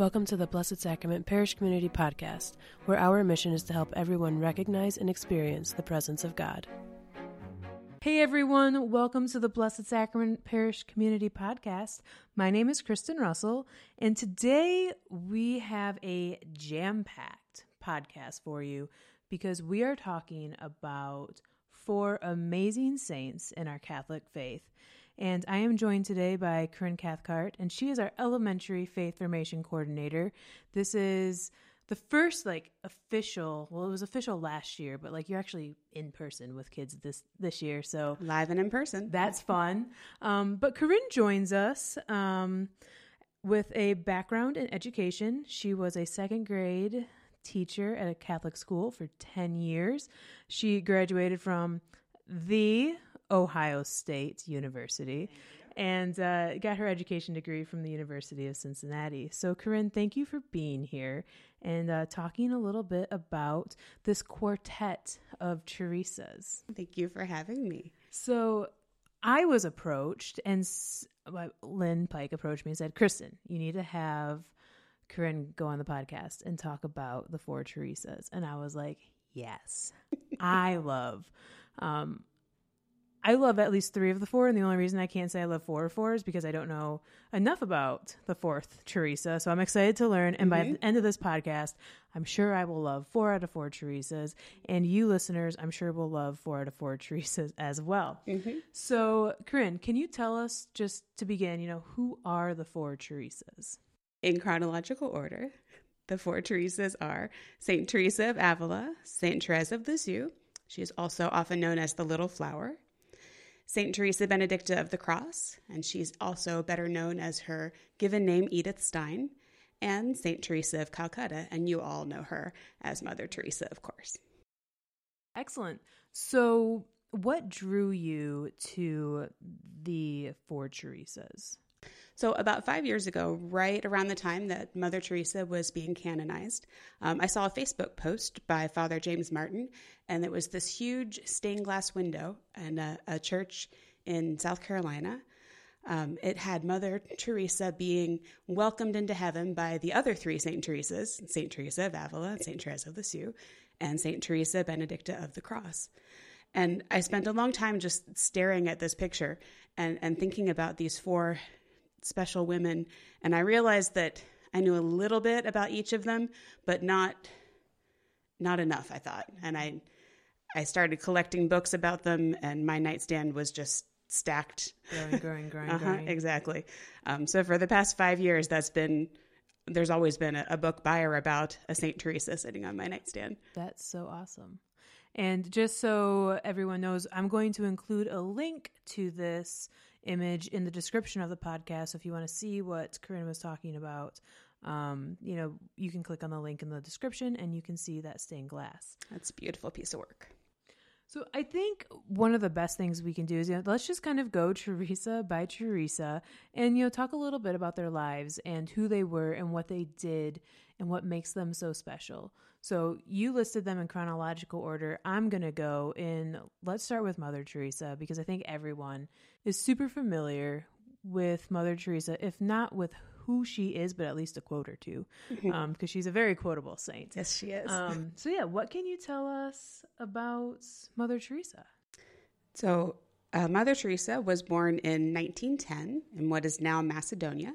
Welcome to the Blessed Sacrament Parish Community Podcast, where our mission is to help everyone recognize and experience the presence of God. Hey everyone, welcome to the Blessed Sacrament Parish Community Podcast. My name is Kristen Russell, and today we have a jam packed podcast for you because we are talking about four amazing saints in our Catholic faith. And I am joined today by Corinne Cathcart, and she is our elementary faith formation coordinator. This is the first like official well it was official last year but like you're actually in person with kids this this year so live and in person. That's fun. Um, but corinne joins us um, with a background in education. She was a second grade teacher at a catholic school for 10 years. She graduated from the Ohio State University and uh, got her education degree from the University of Cincinnati. So, Corinne, thank you for being here and uh, talking a little bit about this quartet of Teresas. Thank you for having me. So, I was approached, and Lynn Pike approached me and said, Kristen, you need to have Corinne go on the podcast and talk about the four Teresas. And I was like, yes, I love um, I love at least three of the four, and the only reason I can't say I love four or four is because I don't know enough about the fourth Teresa. So I'm excited to learn. And mm-hmm. by the end of this podcast, I'm sure I will love four out of four Teresas, and you listeners, I'm sure will love four out of four Teresas as well. Mm-hmm. So, Corinne, can you tell us just to begin? You know, who are the four Teresas? In chronological order, the four Teresas are Saint Teresa of Avila, Saint Therese of the Lisieux. She is also often known as the Little Flower. St. Teresa Benedicta of the Cross, and she's also better known as her given name Edith Stein, and St. Teresa of Calcutta, and you all know her as Mother Teresa, of course. Excellent. So, what drew you to the four Teresas? So, about five years ago, right around the time that Mother Teresa was being canonized, um, I saw a Facebook post by Father James Martin, and it was this huge stained glass window in a, a church in South Carolina. Um, it had Mother Teresa being welcomed into heaven by the other three Saint Teresas Saint Teresa of Avila, Saint Teresa of Lisieux, and Saint Teresa Benedicta of the Cross. And I spent a long time just staring at this picture and, and thinking about these four special women. And I realized that I knew a little bit about each of them, but not not enough, I thought. And I I started collecting books about them and my nightstand was just stacked. Growing, growing, growing, uh-huh, growing. Exactly. Um, so for the past five years, that's been there's always been a, a book by or about a Saint Teresa sitting on my nightstand. That's so awesome. And just so everyone knows, I'm going to include a link to this image in the description of the podcast. So if you want to see what Corinne was talking about, um, you know, you can click on the link in the description and you can see that stained glass. That's a beautiful piece of work. So I think one of the best things we can do is you know let's just kind of go Teresa by Teresa and you know talk a little bit about their lives and who they were and what they did and what makes them so special. So you listed them in chronological order. I'm going to go in let's start with Mother Teresa because I think everyone is super familiar with Mother Teresa if not with who she is, but at least a quote or two, because mm-hmm. um, she's a very quotable saint. Yes, she is. Um, so, yeah, what can you tell us about Mother Teresa? So, uh, Mother Teresa was born in 1910 in what is now Macedonia.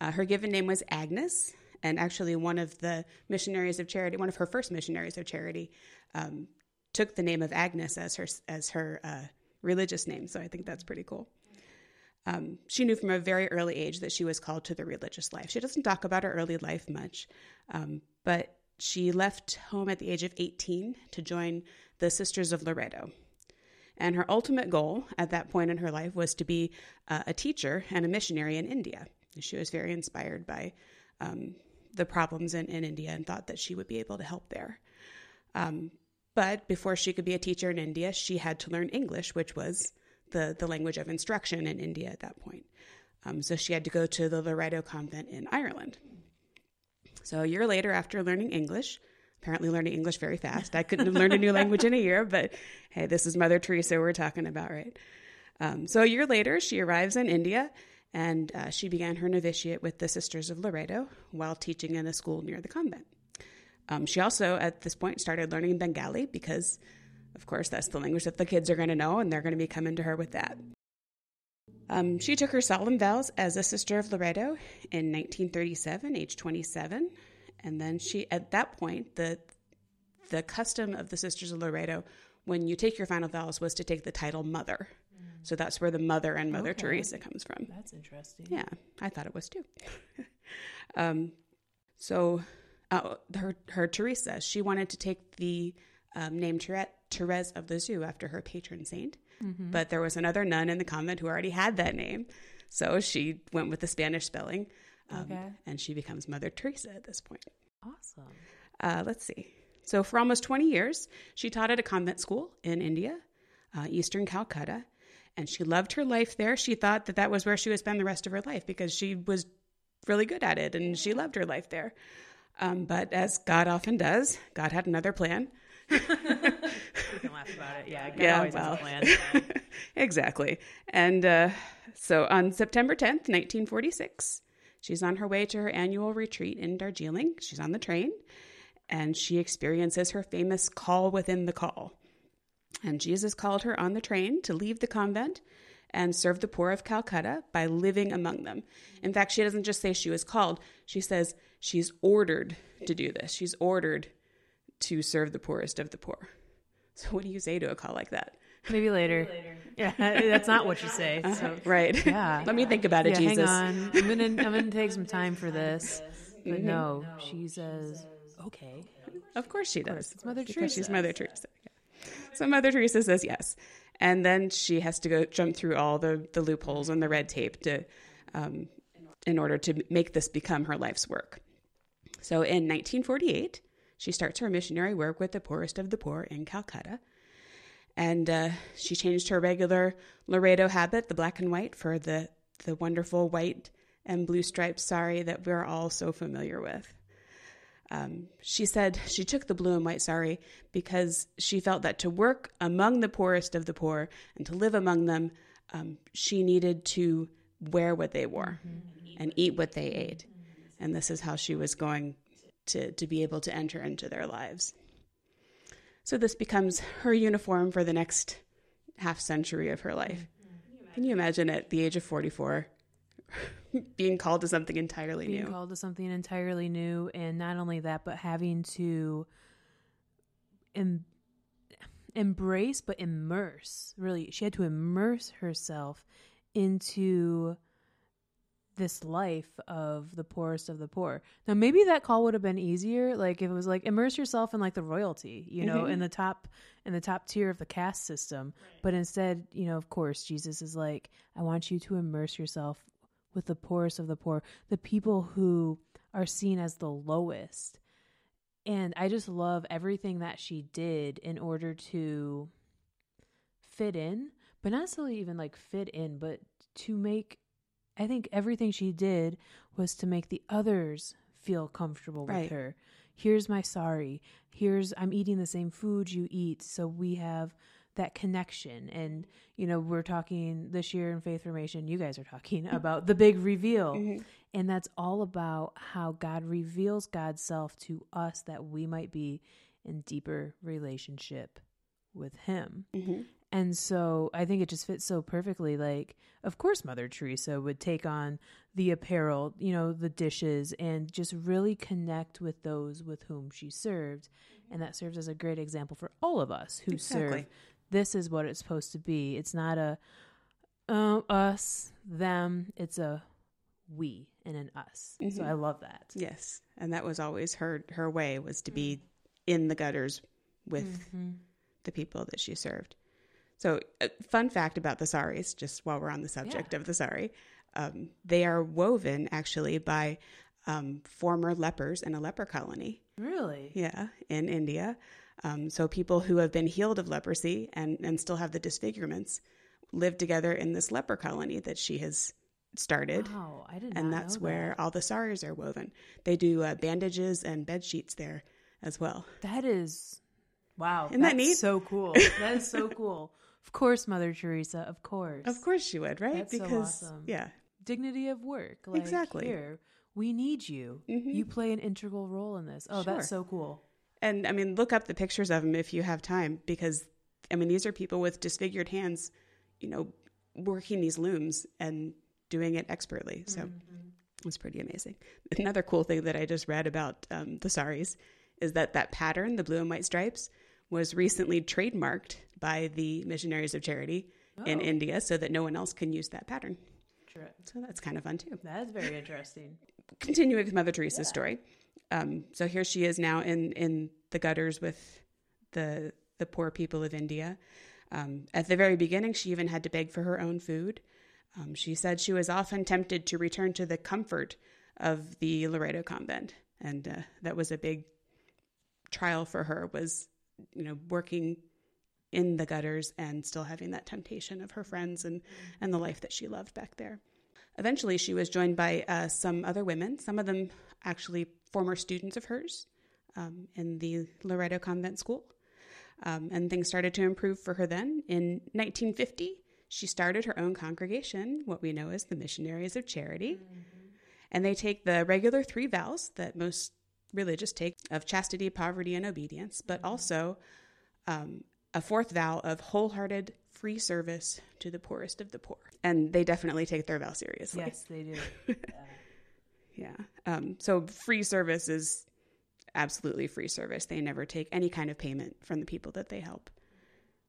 Uh, her given name was Agnes, and actually, one of the missionaries of charity, one of her first missionaries of charity, um, took the name of Agnes as her as her uh, religious name. So, I think that's pretty cool. Um, she knew from a very early age that she was called to the religious life. She doesn't talk about her early life much, um, but she left home at the age of 18 to join the Sisters of Loreto. And her ultimate goal at that point in her life was to be uh, a teacher and a missionary in India. She was very inspired by um, the problems in, in, India and thought that she would be able to help there. Um, but before she could be a teacher in India, she had to learn English, which was the, the language of instruction in India at that point. Um, so she had to go to the Loreto convent in Ireland. So a year later, after learning English, apparently learning English very fast, I couldn't have learned a new language in a year, but hey, this is Mother Teresa we're talking about, right? Um, so a year later, she arrives in India and uh, she began her novitiate with the Sisters of Loreto while teaching in a school near the convent. Um, she also, at this point, started learning Bengali because, of course, that's the language that the kids are going to know, and they're going to be coming to her with that. Um, she took her solemn vows as a Sister of Loreto in 1937, age 27, and then she, at that point, the the custom of the Sisters of Loreto, when you take your final vows, was to take the title Mother. So that's where the mother and Mother Okay. Teresa comes from. That's interesting. Yeah, I thought it was too. um, so uh, her her Teresa, she wanted to take the um, name Therese, Therese of Lisieux after her patron saint, Mm-hmm. but there was another nun in the convent who already had that name, so she went with the Spanish spelling, um, Okay. and she becomes Mother Teresa at this point. Awesome. Uh, let's see. So, for almost 20 years, she taught at a convent school in India, uh, eastern Calcutta, and she loved her life there. She thought that that was where she would spend the rest of her life because she was really good at it and she loved her life there. Um, but as God often does, God had another plan. We can laugh about it. Yeah, God Yeah, always well. has a plan. exactly. And uh, so on September 10th, 1946, she's on her way to her annual retreat in Darjeeling. She's on the train and she experiences her famous call within the call. And Jesus called her on the train to leave the convent and serve the poor of Calcutta by living among them. In fact, she doesn't just say she was called, she says she's ordered to do this. She's ordered to serve the poorest of the poor. So, what do you say to a call like that? Maybe later. Yeah, that's not what you say. So uh-huh. Right. Yeah. Let me think about it, yeah, Jesus. hang on. I'm gonna I'm gonna take some time for this. But mm-hmm. no, she says okay. Of course she does. It's Mother because she's Mother Teresa. Yeah. So Mother Teresa says yes. And then she has to go jump through all the, the loopholes and the red tape to, um, in order to make this become her life's work. So in 1948, she starts her missionary work with the poorest of the poor in Calcutta. And uh, she changed her regular Loreto habit, the black and white, for the, the wonderful white and blue striped sari that we're all so familiar with. Um, she said she took the blue and white sari because she felt that to work among the poorest of the poor and to live among them, um, she needed to wear what they wore and eat what they ate. And this is how she was going to, to be able to enter into their lives. So this becomes her uniform for the next half century of her life. Can you imagine at the age of 44 being called to something entirely Being new? Being called to something entirely new, and not only that, but having to em- embrace but immerse. Really, she had to immerse herself into this life of the poorest of the poor. Now, maybe that call would have been easier, like if it was like immerse yourself in like the royalty, you know, mm-hmm. in the top in the top tier of the caste system. But instead, you know, of course, Jesus is like, I want you to immerse yourself with the poorest of the poor, the people who are seen as the lowest. And I just love everything that she did in order to fit in, but not necessarily even like fit in, but to make I think everything she did was to make the others feel comfortable with her. Here's my sari. Here's I'm eating the same food you eat, so we have that connection. And you know, we're talking this year in Faith Formation. You guys are talking about the big reveal, mm-hmm. and that's all about how God reveals God's self to us that we might be in deeper relationship with Him. Mm-hmm. And so I think it just fits so perfectly. Like, of course, Mother Teresa would take on the apparel, you know, the dishes, and just really connect with those with whom she served. And that serves as a great example for all of us who serve. This is what it's supposed to be. It's not a uh, us, them. It's a we and an us. So I love that. Yes, and that was always her her way was to be in the gutters with the people that she served. So, a fun fact about the saris, just while we're on the subject of the sari, um, they are woven actually by um, former lepers in a leper colony. Really? Yeah, in India. Um, so people who have been healed of leprosy and, and still have the disfigurements live together in this leper colony that she has started Wow, I did not know. and that's where all the saris are woven. They do uh, bandages and bed sheets there as well. That is wow. Isn't that that's neat? So cool. That is so cool. Of course, Mother Teresa. Of course. Of course she would, right? That's so because awesome. yeah, dignity of work. Like, Exactly. Here, we need you. You play an integral role in this. Oh, Sure. that's so cool. And I mean, look up the pictures of them if you have time, because I mean, these are people with disfigured hands, you know, working these looms and doing it expertly. So it's pretty amazing. Another cool thing that I just read about um, the saris is that that pattern, the blue and white stripes, was recently trademarked by the Missionaries of Charity in Oh. India, so that no one else can use that pattern. Sure. So that's kind of fun too. That's very interesting. continuing with Mother Teresa's story. Um, so here she is now in in the gutters with the the poor people of India. Um, at the very beginning, she even had to beg for her own food. Um, she said she was often tempted to return to the comfort of the Loreto convent, and uh, that was a big trial for her. Was you know working in the gutters and still having that temptation of her friends and and the life that she loved back there. Eventually, she was joined by uh, some other women, some of them actually former students of hers um, in the Loreto Convent School. Um, and things started to improve for her then. In 1950, she started her own congregation, what we know as the Missionaries of Charity. And they take the regular three vows that most religious take of chastity, poverty, and obedience, but also um, a fourth vow of wholehearted free service to the poorest of the poor. And they definitely take their vow seriously. Yes, they do. Yeah. Um, so free service is absolutely free service. They never take any kind of payment from the people that they help.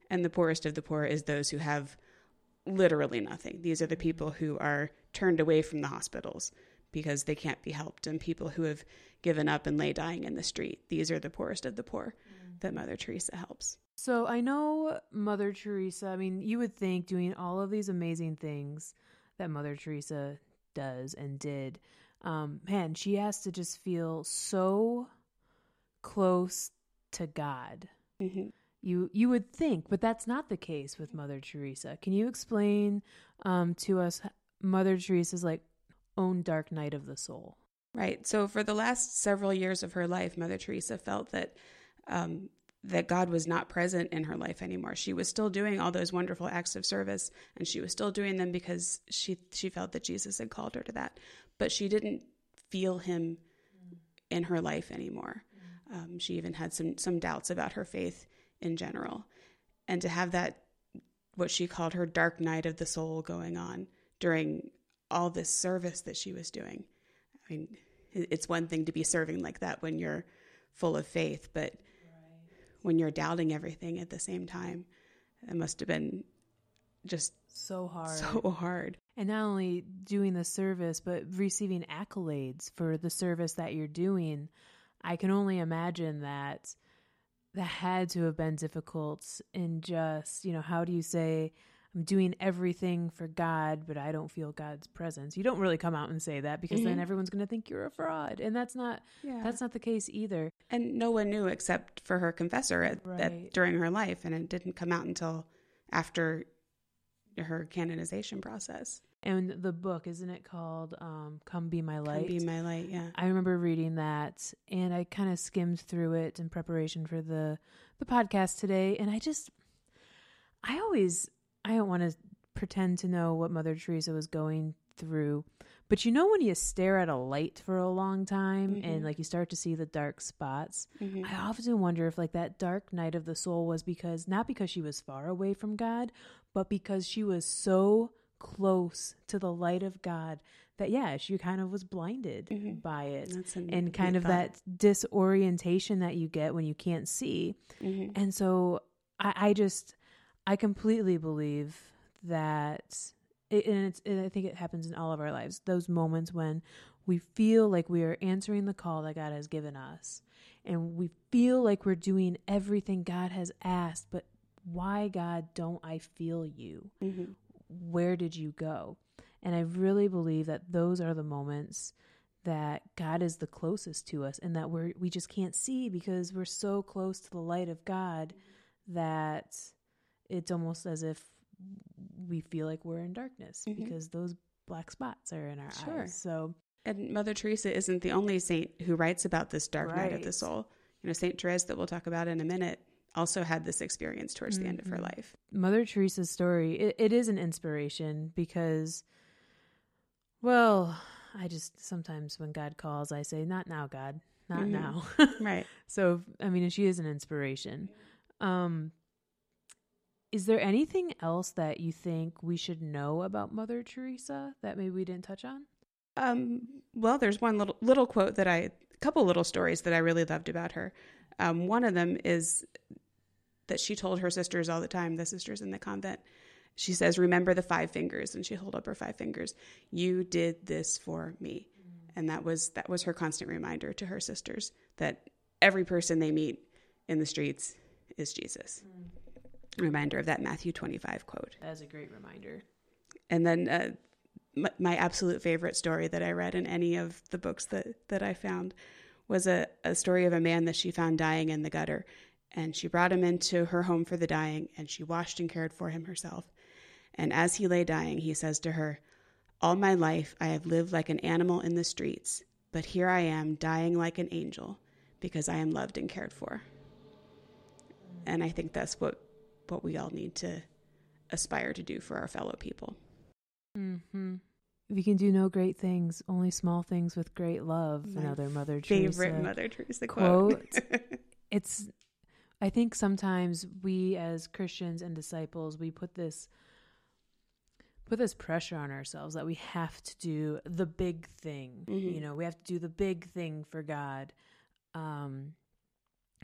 And the poorest of the poor is those who have literally nothing. These are the people who are turned away from the hospitals because they can't be helped, and people who have given up and lay dying in the street. These are the poorest of the poor that Mother Teresa helps. So I know Mother Teresa, I mean, you would think doing all of these amazing things that Mother Teresa does and did, um, man, she has to just feel so close to God. Mm-hmm. You you would think, but that's not the case with Mother Teresa. Can you explain um, to us Mother Teresa's like own dark night of the soul? Right. So for the last several years of her life, Mother Teresa felt that um, that God was not present in her life anymore. She was still doing all those wonderful acts of service, and she was still doing them because she she felt that Jesus had called her to that. But she didn't feel Him in her life anymore. Um, she even had some some doubts about her faith in general, and to have that what she called her dark night of the soul going on during all this service that she was doing. I mean, it's one thing to be serving like that when you're full of faith, but when you're doubting everything at the same time, it must have been just So hard. so hard. and not only doing the service but receiving accolades for the service that you're doing i can only imagine that that had to have been difficult in just you know how do you say i'm doing everything for god but i don't feel god's presence you don't really come out and say that because then Mhm. everyone's going to think you're a fraud and that's not Yeah. that's not the case either and no one knew except for her confessor at, Right. at, during her life, and it didn't come out until after her canonization process. and the book isn't it called um come be my Come light be my light, yeah. I remember reading that and I kind of skimmed through it in preparation for the the podcast today and I just I always I don't want to pretend to know what Mother Teresa was going through but you know when you stare at a light for a long time and Mhm. like you start to see the dark spots Mhm. I often wonder if like that dark night of the soul was because not because she was far away from God but because she was so close to the light of God that yeah she kind of was blinded Mhm. by it That's and kind of thought. that disorientation that you get when you can't see. Mhm. And so I, I just, I completely believe that, it, and it's, and I think it happens in all of our lives. Those moments when we feel like we are answering the call that God has given us, and we feel like we're doing everything God has asked, but why, God, don't I feel you? Mm-hmm. where did you go? And I really believe that those are the moments that God is the closest to us and that we're we just can't see because we're so close to the light of God that it's almost as if we feel like we're in darkness Mhm. because those black spots are in our Sure. eyes. So And Mother Teresa isn't the only saint who writes about this dark night of the soul. You know, Saint Therese, that we'll talk about in a minute, also had this experience towards the end of her Mhm. life. Mother Teresa's story, it, it is an inspiration because Well, I just sometimes when God calls, I say, "Not now, God, not Mhm. now." Right. so, I mean, she is an inspiration. Um, is there anything else that you think we should know about Mother Teresa that maybe we didn't touch on? Um, well, there's one little little quote that I, a couple little stories that I really loved about her. Um, one of them is that she told her sisters all the time, the sisters in the convent. She says, "Remember the five fingers," and she hold up her five fingers. You did this for me, and that was that was her constant reminder to her sisters that every person they meet in the streets is Jesus. Reminder of that Matthew 25 quote. As a great reminder. And then uh, my, my absolute favorite story that I read in any of the books that, that I found was a, a story of a man that she found dying in the gutter. And she brought him into her home for the dying, and she washed and cared for him herself. And as he lay dying, he says to her, All my life I have lived like an animal in the streets, but here I am dying like an angel because I am loved and cared for. And I think that's what, what we all need to aspire to do for our fellow people. Mm-hmm. We can do no great things, only small things with great love. My Another Mother favorite Teresa Mother Teresa quote. quote. it's i think sometimes we as christians and disciples we put this put this pressure on ourselves that we have to do the big thing Mhm. you know we have to do the big thing for god um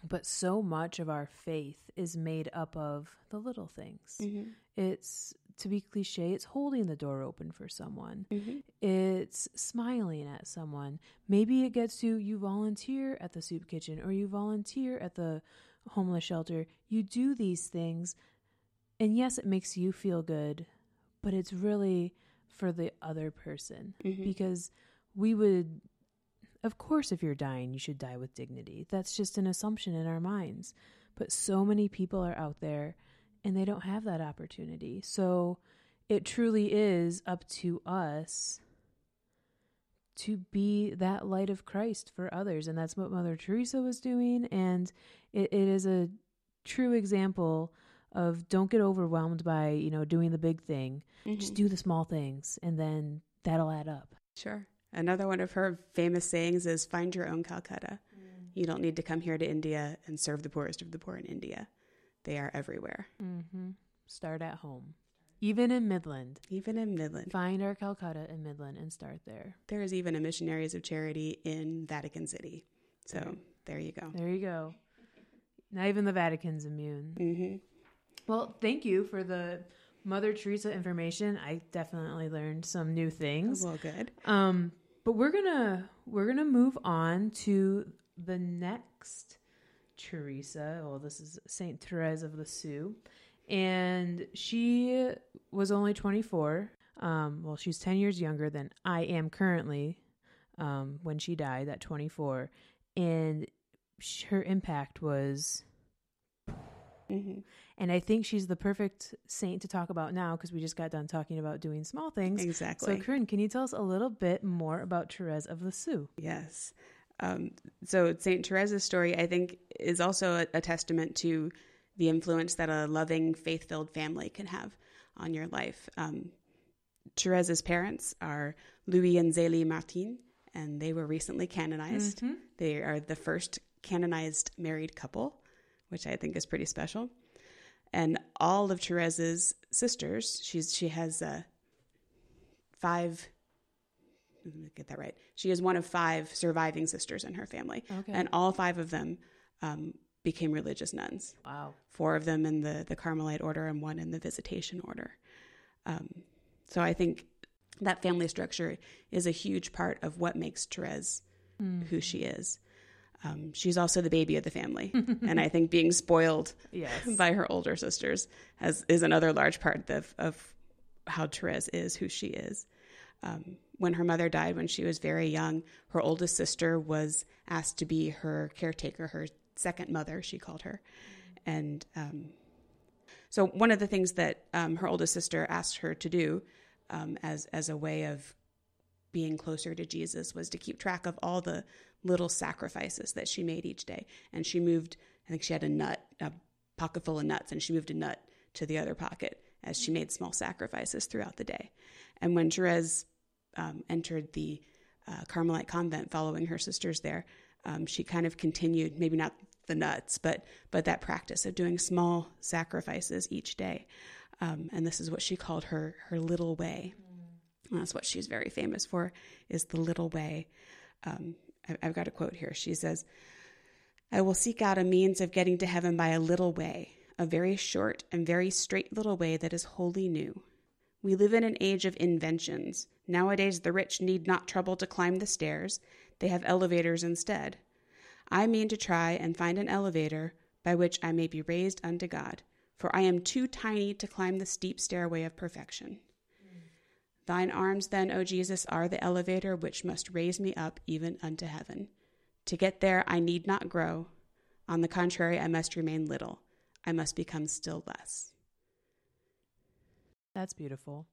but so much of our faith is made up of the little things Mhm. it's to be cliche it's holding the door open for someone Mhm. it's smiling at someone. Maybe it gets to you volunteer at the soup kitchen or you volunteer at the homeless shelter. You do these things, and yes, it makes you feel good, but it's really for the other person Mhm. because we would. Of course, if you're dying, you should die with dignity. That's just an assumption in our minds. But so many people are out there and they don't have that opportunity. So it truly is up to us to be that light of Christ for others. And that's what Mother Teresa was doing. And it, it is a true example of don't get overwhelmed by, you know, doing the big thing. Just Mhm. do the small things and then that'll add up. Sure. Another one of her famous sayings is find your own Calcutta. You don't need to come here to India and serve the poorest of the poor in India. They are everywhere, Mm-hmm. Start at home. Even in Midland. even in Midland. Find our Calcutta in Midland and start there. There is even a Missionaries of Charity in Vatican City. So there you go. There you go. Not even the Vatican's immune. hmm Well, thank you for the Mother Teresa information. I definitely learned some new things. Well, good. Um, but we're gonna we're gonna move on to the next Teresa. Well, this is Saint Therese of Lisieux, and she was only 24. Um, well, she's 10 years younger than I am currently. Um, when she died at 24, and her impact was hmm and I think she's the perfect saint to talk about now because we just got done talking about doing small things. Exactly. So, Corinne, can you tell us a little bit more about Therese of Lisieux? Yes. Um, so Saint Teresa's story, I think, is also a, a testament to the influence that a loving, faith-filled family can have on your life. Um, Teresa's parents are Louis and Zélie Martin, and they were recently canonized. They are the first canonized married couple, which I think is pretty special. And all of Teresa's sisters, she's she has uh, five. Let me get that right. She is one of five surviving sisters in her family, Okay. and all five of them um, became religious nuns. wow. Four of them in the the Carmelite order, and one in the Visitation order. Um, so I think that family structure is a huge part of what makes Therese who she is. Um, she's also the baby of the family, and I think being spoiled Yes. by her older sisters has is another large part of, of how Therese is who she is. Um, when her mother died when she was very young, her oldest sister was asked to be her caretaker, her second mother, she called her. And um, so, one of the things that um, her oldest sister asked her to do um, as, as a way of being closer to Jesus was to keep track of all the little sacrifices that she made each day. And she moved, I think she had a nut, a pocket full of nuts, and she moved a nut to the other pocket as she made small sacrifices throughout the day. And when Therese um, entered the uh, Carmelite convent following her sisters there, um, she kind of continued, maybe not the nuts, but but that practice of doing small sacrifices each day. Um, and this is what she called her her little way. That's what she's very famous for is the little way. Um, I've got a quote here. She says, "I will seek out a means of getting to heaven by a little way, a very short and very straight little way that is wholly new." We live in an age of inventions. Nowadays, the rich need not trouble to climb the stairs, they have elevators instead. I mean to try and find an elevator by which I may be raised unto God, for I am too tiny to climb the steep stairway of perfection. Thine arms, then, O Jesus, are the elevator which must raise me up even unto heaven. To get there, I need not grow. On the contrary, I must remain little. I must become still less. That's beautiful.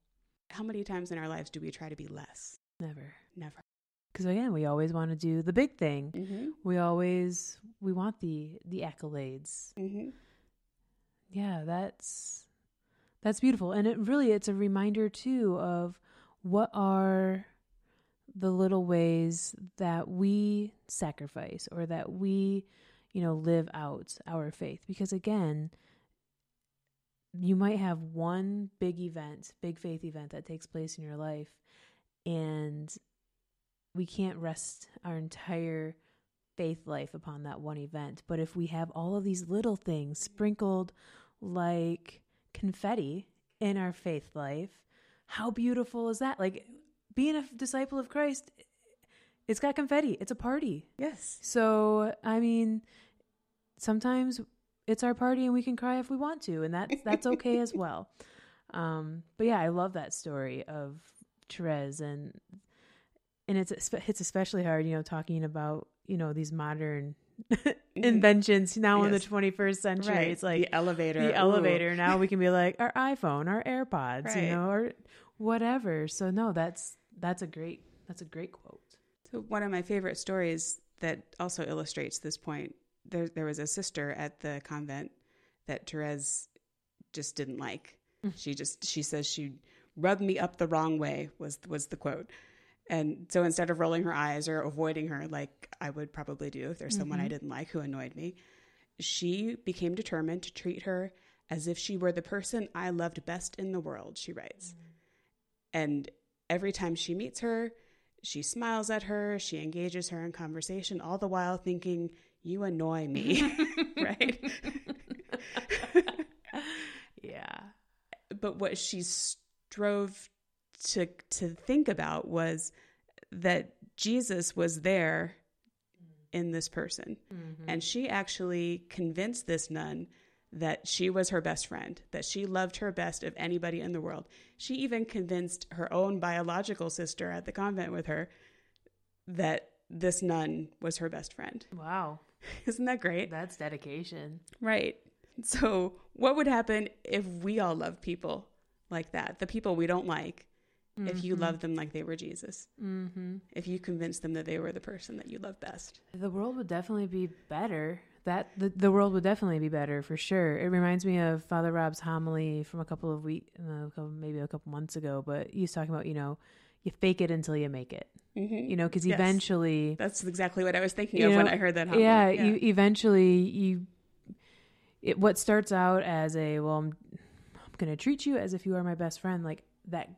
How many times in our lives do we try to be less? Never. Never. Because again, we always want to do the big thing. Mm-hmm. We always we want the the accolades. Mm-hmm. Yeah, that's that's beautiful, and it really it's a reminder too of what are the little ways that we sacrifice or that we you know live out our faith because again you might have one big event, big faith event that takes place in your life, and we can't rest our entire faith life upon that one event. But if we have all of these little things sprinkled like confetti in our faith life, how beautiful is that? Like being a disciple of Christ, it's got confetti, it's a party. Yes. So, I mean, sometimes it's our party and we can cry if we want to and that's that's okay as well um, but yeah i love that story of Therese and and it's it's especially hard you know talking about you know these modern. Inventions now yes. in the 21st century right. it's like the elevator the Ooh. elevator now we can be like our iphone our airpods right. you know or whatever so no that's that's a great that's a great quote so one of my favorite stories that also illustrates this point there there was a sister at the convent that Therese just didn't like. Mm. She just she says she rubbed me up the wrong way was was the quote. And so instead of rolling her eyes or avoiding her like I would probably do if there's mm-hmm. someone I mm-hmm. didn't like who annoyed me, she became determined to treat her as if she were the person I loved best in the world, she writes. Mm. And every time she meets her, she smiles at her, she engages her in conversation, all the while thinking you annoy me, right? yeah. But what she strove to to think about was that Jesus was there in this person. Mm-hmm. And she actually convinced this nun that she was her best friend, that she loved her best of anybody in the world. She even convinced her own biological sister at the convent with her that this nun was her best friend. Wow. Isn't that great? That's dedication. Right. So, what would happen if we all love people like that? The people we don't like, mm-hmm. if you mm-hmm. love them like they were Jesus, mm-hmm. if you convince them that they were the person that you love best, the world would definitely be better. That the, the world would definitely be better for sure. It reminds me of Father Rob's homily from a couple of weeks, uh, maybe a couple months ago. But he's talking about you know you fake it until you make it. Mm-hmm. You know, because yes. eventually that's exactly what I was thinking of know, when I heard that. Yeah, yeah, you eventually you it what starts out as a well, I'm, I'm going to treat you as if you are my best friend. Like that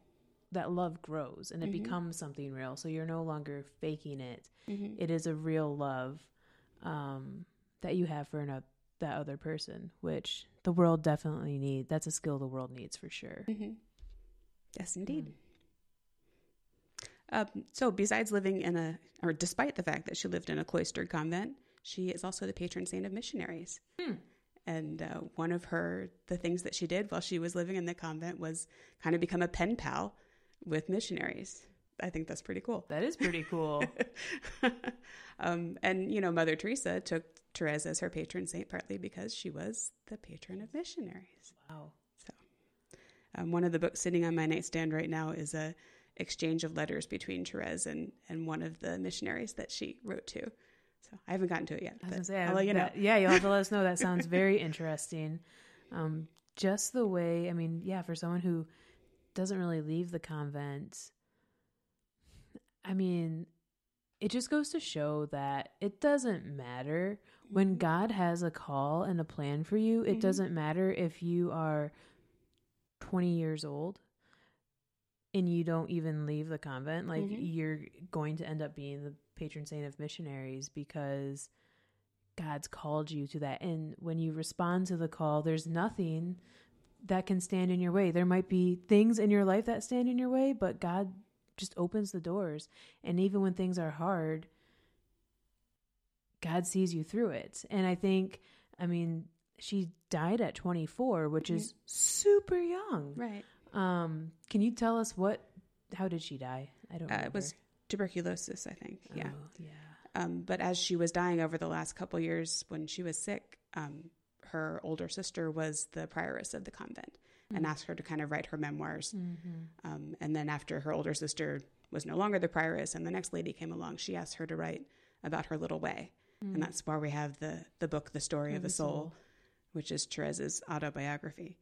that love grows and it mm-hmm. becomes something real. So you're no longer faking it. Mm-hmm. it is a real love um, that you have for another that other person, which the world definitely needs. That's a skill the world needs for sure. Mm-hmm. Yes, indeed. Mm. Um, so, besides living in a, or despite the fact that she lived in a cloistered convent, she is also the patron saint of missionaries. Hmm. And uh, one of her, the things that she did while she was living in the convent was kind of become a pen pal with missionaries. I think that's pretty cool. That is pretty cool. um, and, you know, Mother Teresa took Therese as her patron saint partly because she was the patron of missionaries. Wow. So, um, one of the books sitting on my nightstand right now is a exchange of letters between Therese and, and one of the missionaries that she wrote to. So I haven't gotten to it yet. I was say, I'll let you know. Yeah, you'll have to let us know. That sounds very interesting. Um, just the way, I mean, yeah, for someone who doesn't really leave the convent, I mean, it just goes to show that it doesn't matter when Mm-hmm. God has a call and a plan for you. It Mhm. doesn't matter if you are 20 years old and you don't even leave the convent. Like, Mhm. you're going to end up being the patron saint of missionaries because God's called you to that. And when you respond to the call, there's nothing that can stand in your way. There might be things in your life that stand in your way, but God just opens the doors. And even when things are hard, God sees you through it. And I think, I mean, she died at 24, which is super young. Right. Um, can you tell us what, how did she die? I don't Uh, it was tuberculosis, I think. Yeah. Oh, yeah. Um, but as she was dying over the last couple years, when she was sick, um, her older sister was the prioress of the convent and asked her to kind of write her memoirs. Mm-hmm. Um, and then after her older sister was no longer the prioress and the next lady came along, she asked her to write about her little way. And that's why we have the, the book, The Story of, a Soul, which is Therese's autobiography.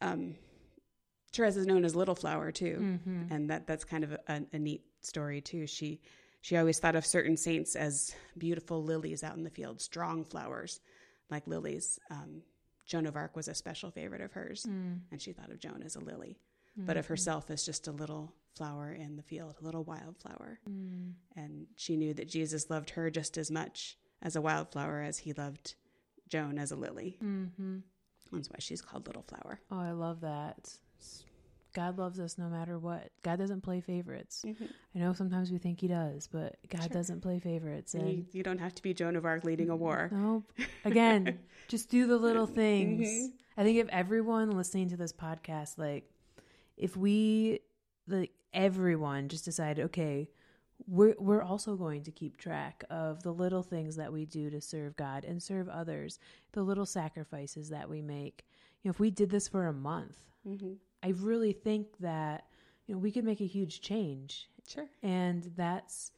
Um, Therese is known as Little Flower too, Mm-hmm. and that that's kind of a, a neat story too. She she always thought of certain saints as beautiful lilies out in the field, strong flowers like lilies. Um, Joan of Arc was a special favorite of hers, Mm. and she thought of Joan as a lily, but of herself as just a little flower in the field, a little wildflower. Mm. And she knew that Jesus loved her just as much as a wildflower as he loved Joan as a lily. Mm-hmm. That's why she's called Little Flower. Oh, I love that. God loves us no matter what. God doesn't play favorites. I know sometimes we think he does, but God Sure. doesn't play favorites. And And you, you don't have to be Joan of Arc leading a war. no, again, just do the little things. Mhm. I think if everyone listening to this podcast, like, if we, like, everyone just decided, okay, we're we're also going to keep track of the little things that we do to serve God and serve others, the little sacrifices that we make. You know, if we did this for a month, hmm I really think that you know we could make a huge change, Sure. and that's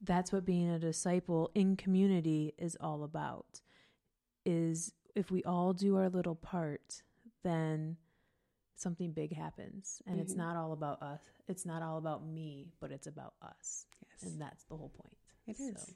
that's what being a disciple in community is all about. Is if we all do our little part, then something big happens, and it's Mhm. not all about us. It's not all about me, but it's about us, Yes. and that's the whole point. It So, is.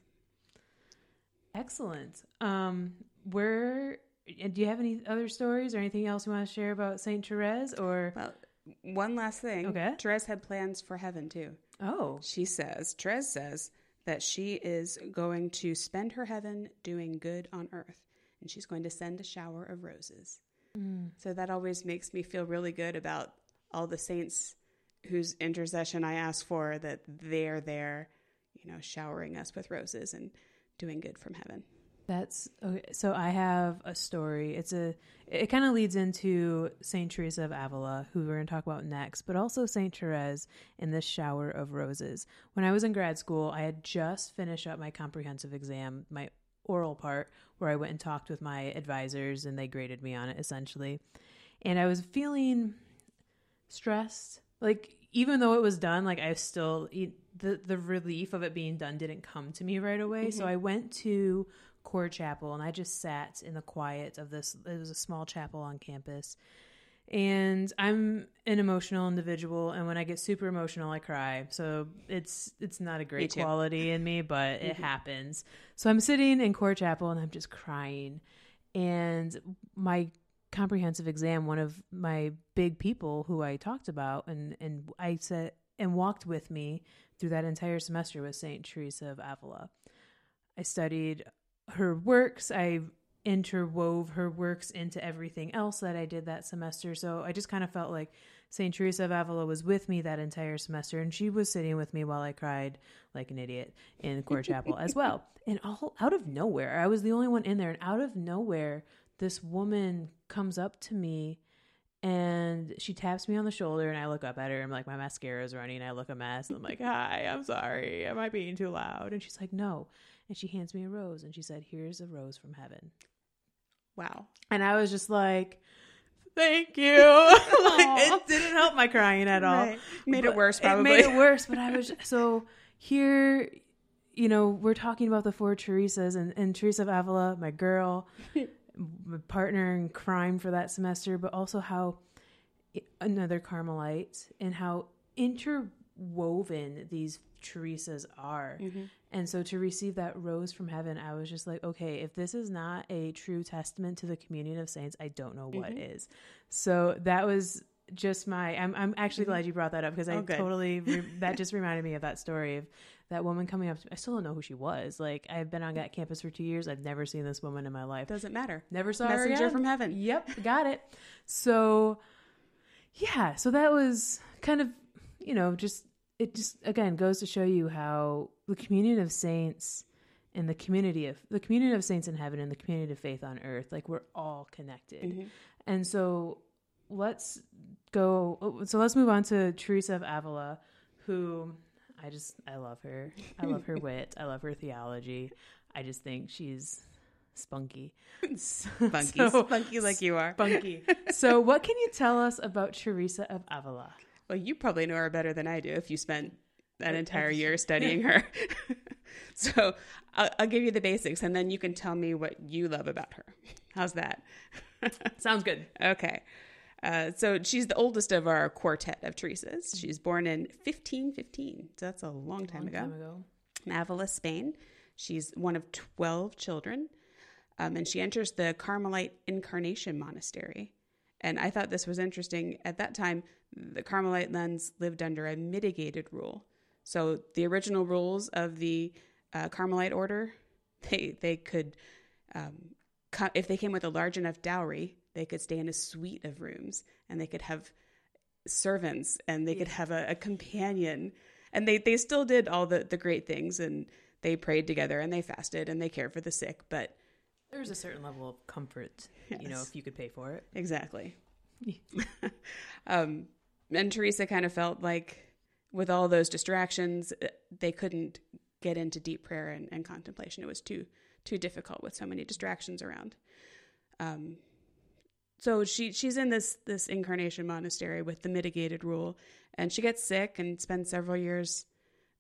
excellent. Um, where and do you have any other stories or anything else you want to share about Saint Therese or? Well, one last thing. Okay. Therese had plans for heaven too. Oh, She says, Therese says that she is going to spend her heaven doing good on earth, and she's going to send a shower of roses. Mm. So that always makes me feel really good about all the saints whose intercession I ask for, that they're there, you know, showering us with roses and doing good from heaven. That's okay. So I have a story. It's a. It kind of leads into Saint Teresa of Avila, who we're going to talk about next, but also Saint Therese in this shower of roses. When I was in grad school, I had just finished up my comprehensive exam, my oral part, where I went and talked with my advisors, and they graded me on it essentially. And I was feeling stressed, like even though it was done, like I still the the relief of it being done didn't come to me right away. So mm-hmm. I went to Core Chapel and I just sat in the quiet of this. It was a small chapel on campus. And I'm an emotional individual, and when I get super emotional, I cry. So it's it's not a great quality in me, but it mm-hmm. happens. So I'm sitting in Core Chapel and I'm just crying. And my comprehensive exam, one of my big people who I talked about and and I said and walked with me through that entire semester was Saint Teresa of Avila. I studied her works. I interwove her works into everything else that I did that semester. So I just kind of felt like St. Teresa of Avila was with me that entire semester, and she was sitting with me while I cried like an idiot in Core Chapel as well. And all out of nowhere, I was the only one in there, and out of nowhere, this woman comes up to me and she taps me on the shoulder and I look up at her I'm like my mascara is running. I look a mess and I'm like, Hi, I'm sorry. Am I being too loud? And she's like, No. And she hands me a rose and she said, Here's a rose from heaven. Wow. And I was just like, Thank you. like, it didn't help my crying at all. Right. Made it worse, probably. It made it worse, but I was so here. You know, we're talking about the four Teresas and, and Teresa of Avila, my girl, partner in crime for that semester, but also how another Carmelite and how interwoven these Teresas are. Mm-hmm. And so to receive that rose from heaven, I was just like, okay, if this is not a true testament to the communion of saints, I don't know what Mm-hmm. is. So that was just my I'm I'm actually Mm-hmm. glad you brought that up because I Oh, totally re- that just reminded me of that story of that woman coming up to me, I still don't know who she was. Like I've been on that campus for 2 years. I've never seen this woman in my life. Doesn't matter. Never saw her Messenger from heaven. Yep, got it. So, yeah, so that was kind of, you know, just it just again goes to show you how the communion of saints and the community of the community of saints in heaven and the community of faith on earth, like we're all connected. Mm-hmm. And so let's go. So let's move on to Teresa of Avila, who I just I love her. I love her wit. I love her theology. I just think she's spunky. spunky, So- funky like you are. Spunky. so, what can you tell us about Teresa of Avila? Well, you probably know her better than I do if you spent an entire year studying her. so I'll, I'll give you the basics and then you can tell me what you love about her. How's that? Sounds good. Okay. Uh, so she's the oldest of our quartet of Teresas. She's born in 1515. So that's a long time Long ago. time ago. in Avila, Spain. She's one of 12 children. Um, and she enters the Carmelite Incarnation Monastery. And I thought this was interesting. At that time, the Carmelite nuns lived under a mitigated rule. So the original rules of the uh, Carmelite order, they they could, um, co- if they came with a large enough dowry, they could stay in a suite of rooms, and they could have servants, and they could have a, a companion, and they they still did all the the great things, and they prayed together, and they fasted, and they cared for the sick, but There's a certain level of comfort, you know, if you could pay for it. Exactly. um, and Teresa kind of felt like with all those distractions, uh, they couldn't get into deep prayer and, and contemplation. It was too too difficult with so many distractions around. Um, so she she's in this this incarnation monastery with the mitigated rule, and she gets sick and spends several years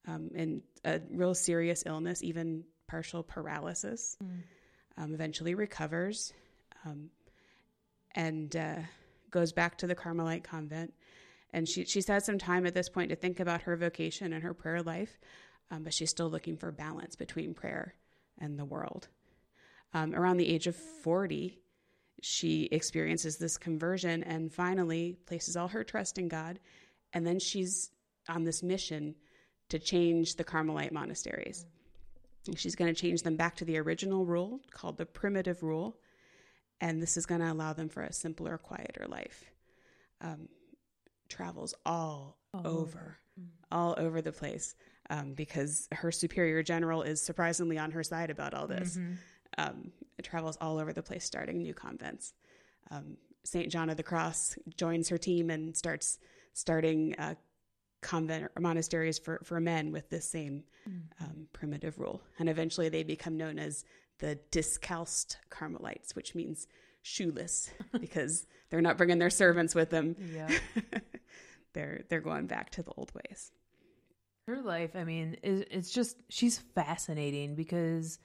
um, in a real serious illness, even partial paralysis. Um, eventually recovers. Um, and uh, goes back to the Carmelite convent. And she, she's had some time at this point to think about her vocation and her prayer life, um, but she's still looking for balance between prayer and the world. Um, around the age of 40, she experiences this conversion and finally places all her trust in God. And then she's on this mission to change the Carmelite monasteries. She's going to change them back to the original rule called the primitive rule and this is going to allow them for a simpler, quieter life. Um, travels all, All over, over. all over the place um, because her superior general is surprisingly on her side about all this. Um, it travels all over the place, starting new convents. Um, Saint John of the Cross joins her team and starts starting uh, convent or monasteries for, for men with this same um, primitive rule. And eventually they become known as the discalced Carmelites, which means shoeless because they're not bringing their servants with them. Yeah. they're they're going back to the old ways. her life, I mean, it's just she's fascinating because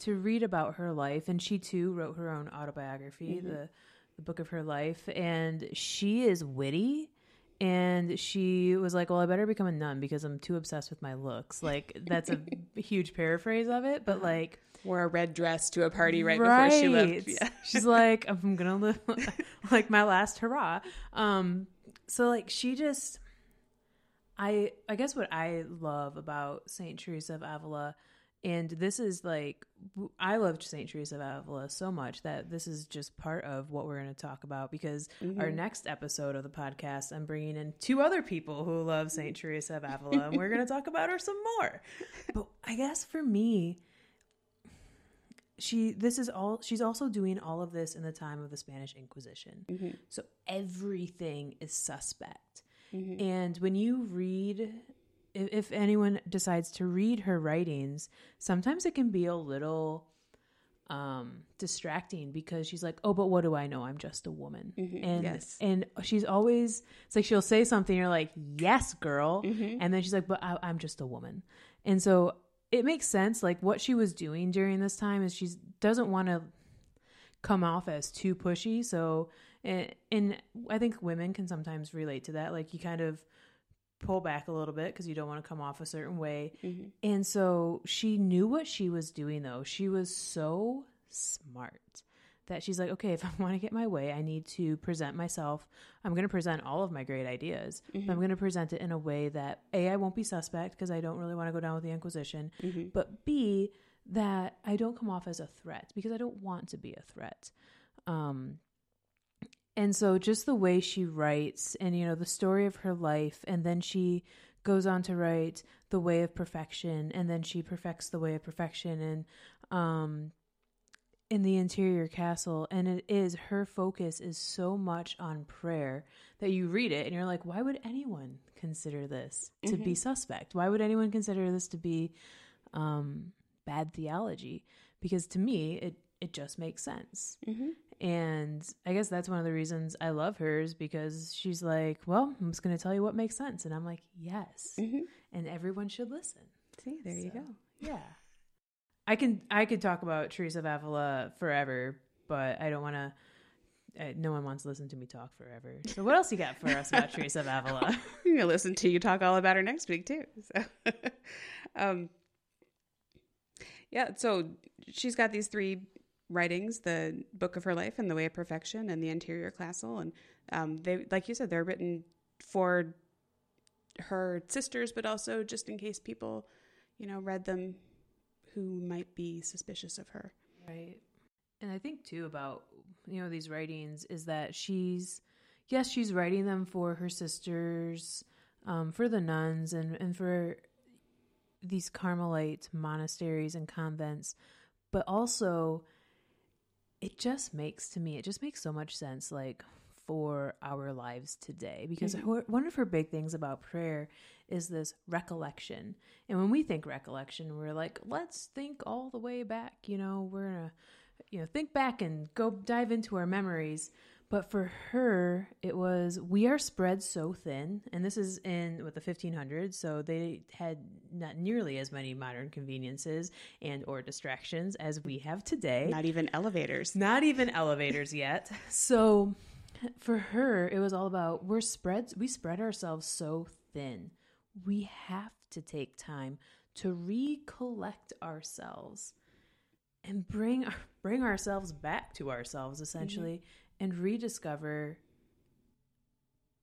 to read about her life, and she too wrote her own autobiography, the the book of her life, and she is witty. And she was like, "Well, I better become a nun because I'm too obsessed with my looks." Like that's a huge paraphrase of it, but like Wore a red dress to a party right, before she left. Yeah. She's like, I'm gonna live like my last hurrah. Um, so like she just, I I guess what I love about Saint Teresa of Avila, and this is like I loved Saint Teresa of Avila so much that this is just part of what we're going to talk about because our mm-hmm. next episode of the podcast, I'm bringing in two other people who love Saint Teresa of Avila, and we're going to talk about her some more. But I guess for me, she this is all she's also doing all of this in the time of the Spanish Inquisition. Mm-hmm. So everything is suspect. Mm-hmm. And when you read if, if anyone decides to read her writings, sometimes it can be a little um distracting because she's like, "Oh, but what do I know? I'm just a woman." Mm-hmm. And Yes. and she's always it's like she'll say something you're like, "Yes, girl." Mm-hmm. And then she's like, "But I, I'm just a woman." And so it makes sense like what she was doing during this time is she doesn't want to come off as too pushy so and, and i think women can sometimes relate to that like you kind of pull back a little bit because you don't want to come off a certain way. Mm-hmm. And so she knew what she was doing, though. She was so smart that she's like, okay, if I want to get my way, I need to present myself. I'm going to present all of my great ideas, Mm-hmm. but I'm going to present it in a way that A, I won't be suspect because I don't really want to go down with the Inquisition, Mm-hmm. but B, that I don't come off as a threat because I don't want to be a threat. Um, and so just the way she writes and you know the story of her life and then she goes on to write the way of perfection and then she perfects the way of perfection and um in the interior castle. And it is her focus is so much on prayer that you read it and you're like why would anyone consider this to be suspect? Why would anyone consider this to be um bad theology? Because to me it it just makes sense Mm-hmm. and I guess that's one of the reasons I love hers because she's like, well, I'm just going to tell you what makes sense. And I'm like, yes. Mm-hmm. And everyone should listen. See, there you go. Yeah. I can, I could talk about Teresa of Avila forever, but I don't want to, uh, no one wants to listen to me talk forever. So what else you got for us about Teresa of Avila? I'm gonna listen to you talk all about her next week too. So, um, yeah. So she's got these three writings: the Book of Her Life and the Way of Perfection, and the Interior Castle. And um, they, like you said, they're written for her sisters, but also just in case people, you know, read them who might be suspicious of her. Right. And I think too about you know these writings is that she's yes she's writing them for her sisters, um, for the nuns and and for these Carmelite monasteries and convents, but also it just makes to me it just makes so much sense like for our lives today. Because mm-hmm. her, one of her big things about prayer is this recollection. And when we think recollection we're like let's think all the way back you know? We're gonna you know think back and go dive into our memories but for her it was we are spread so thin and this is in with the 1500s so they had not nearly as many modern conveniences and or distractions as we have today Not even elevators. not even elevators yet. So for her, it was all about we're spread we spread ourselves so thin. We have to take time to recollect ourselves and bring bring ourselves back to ourselves essentially mm-hmm. And rediscover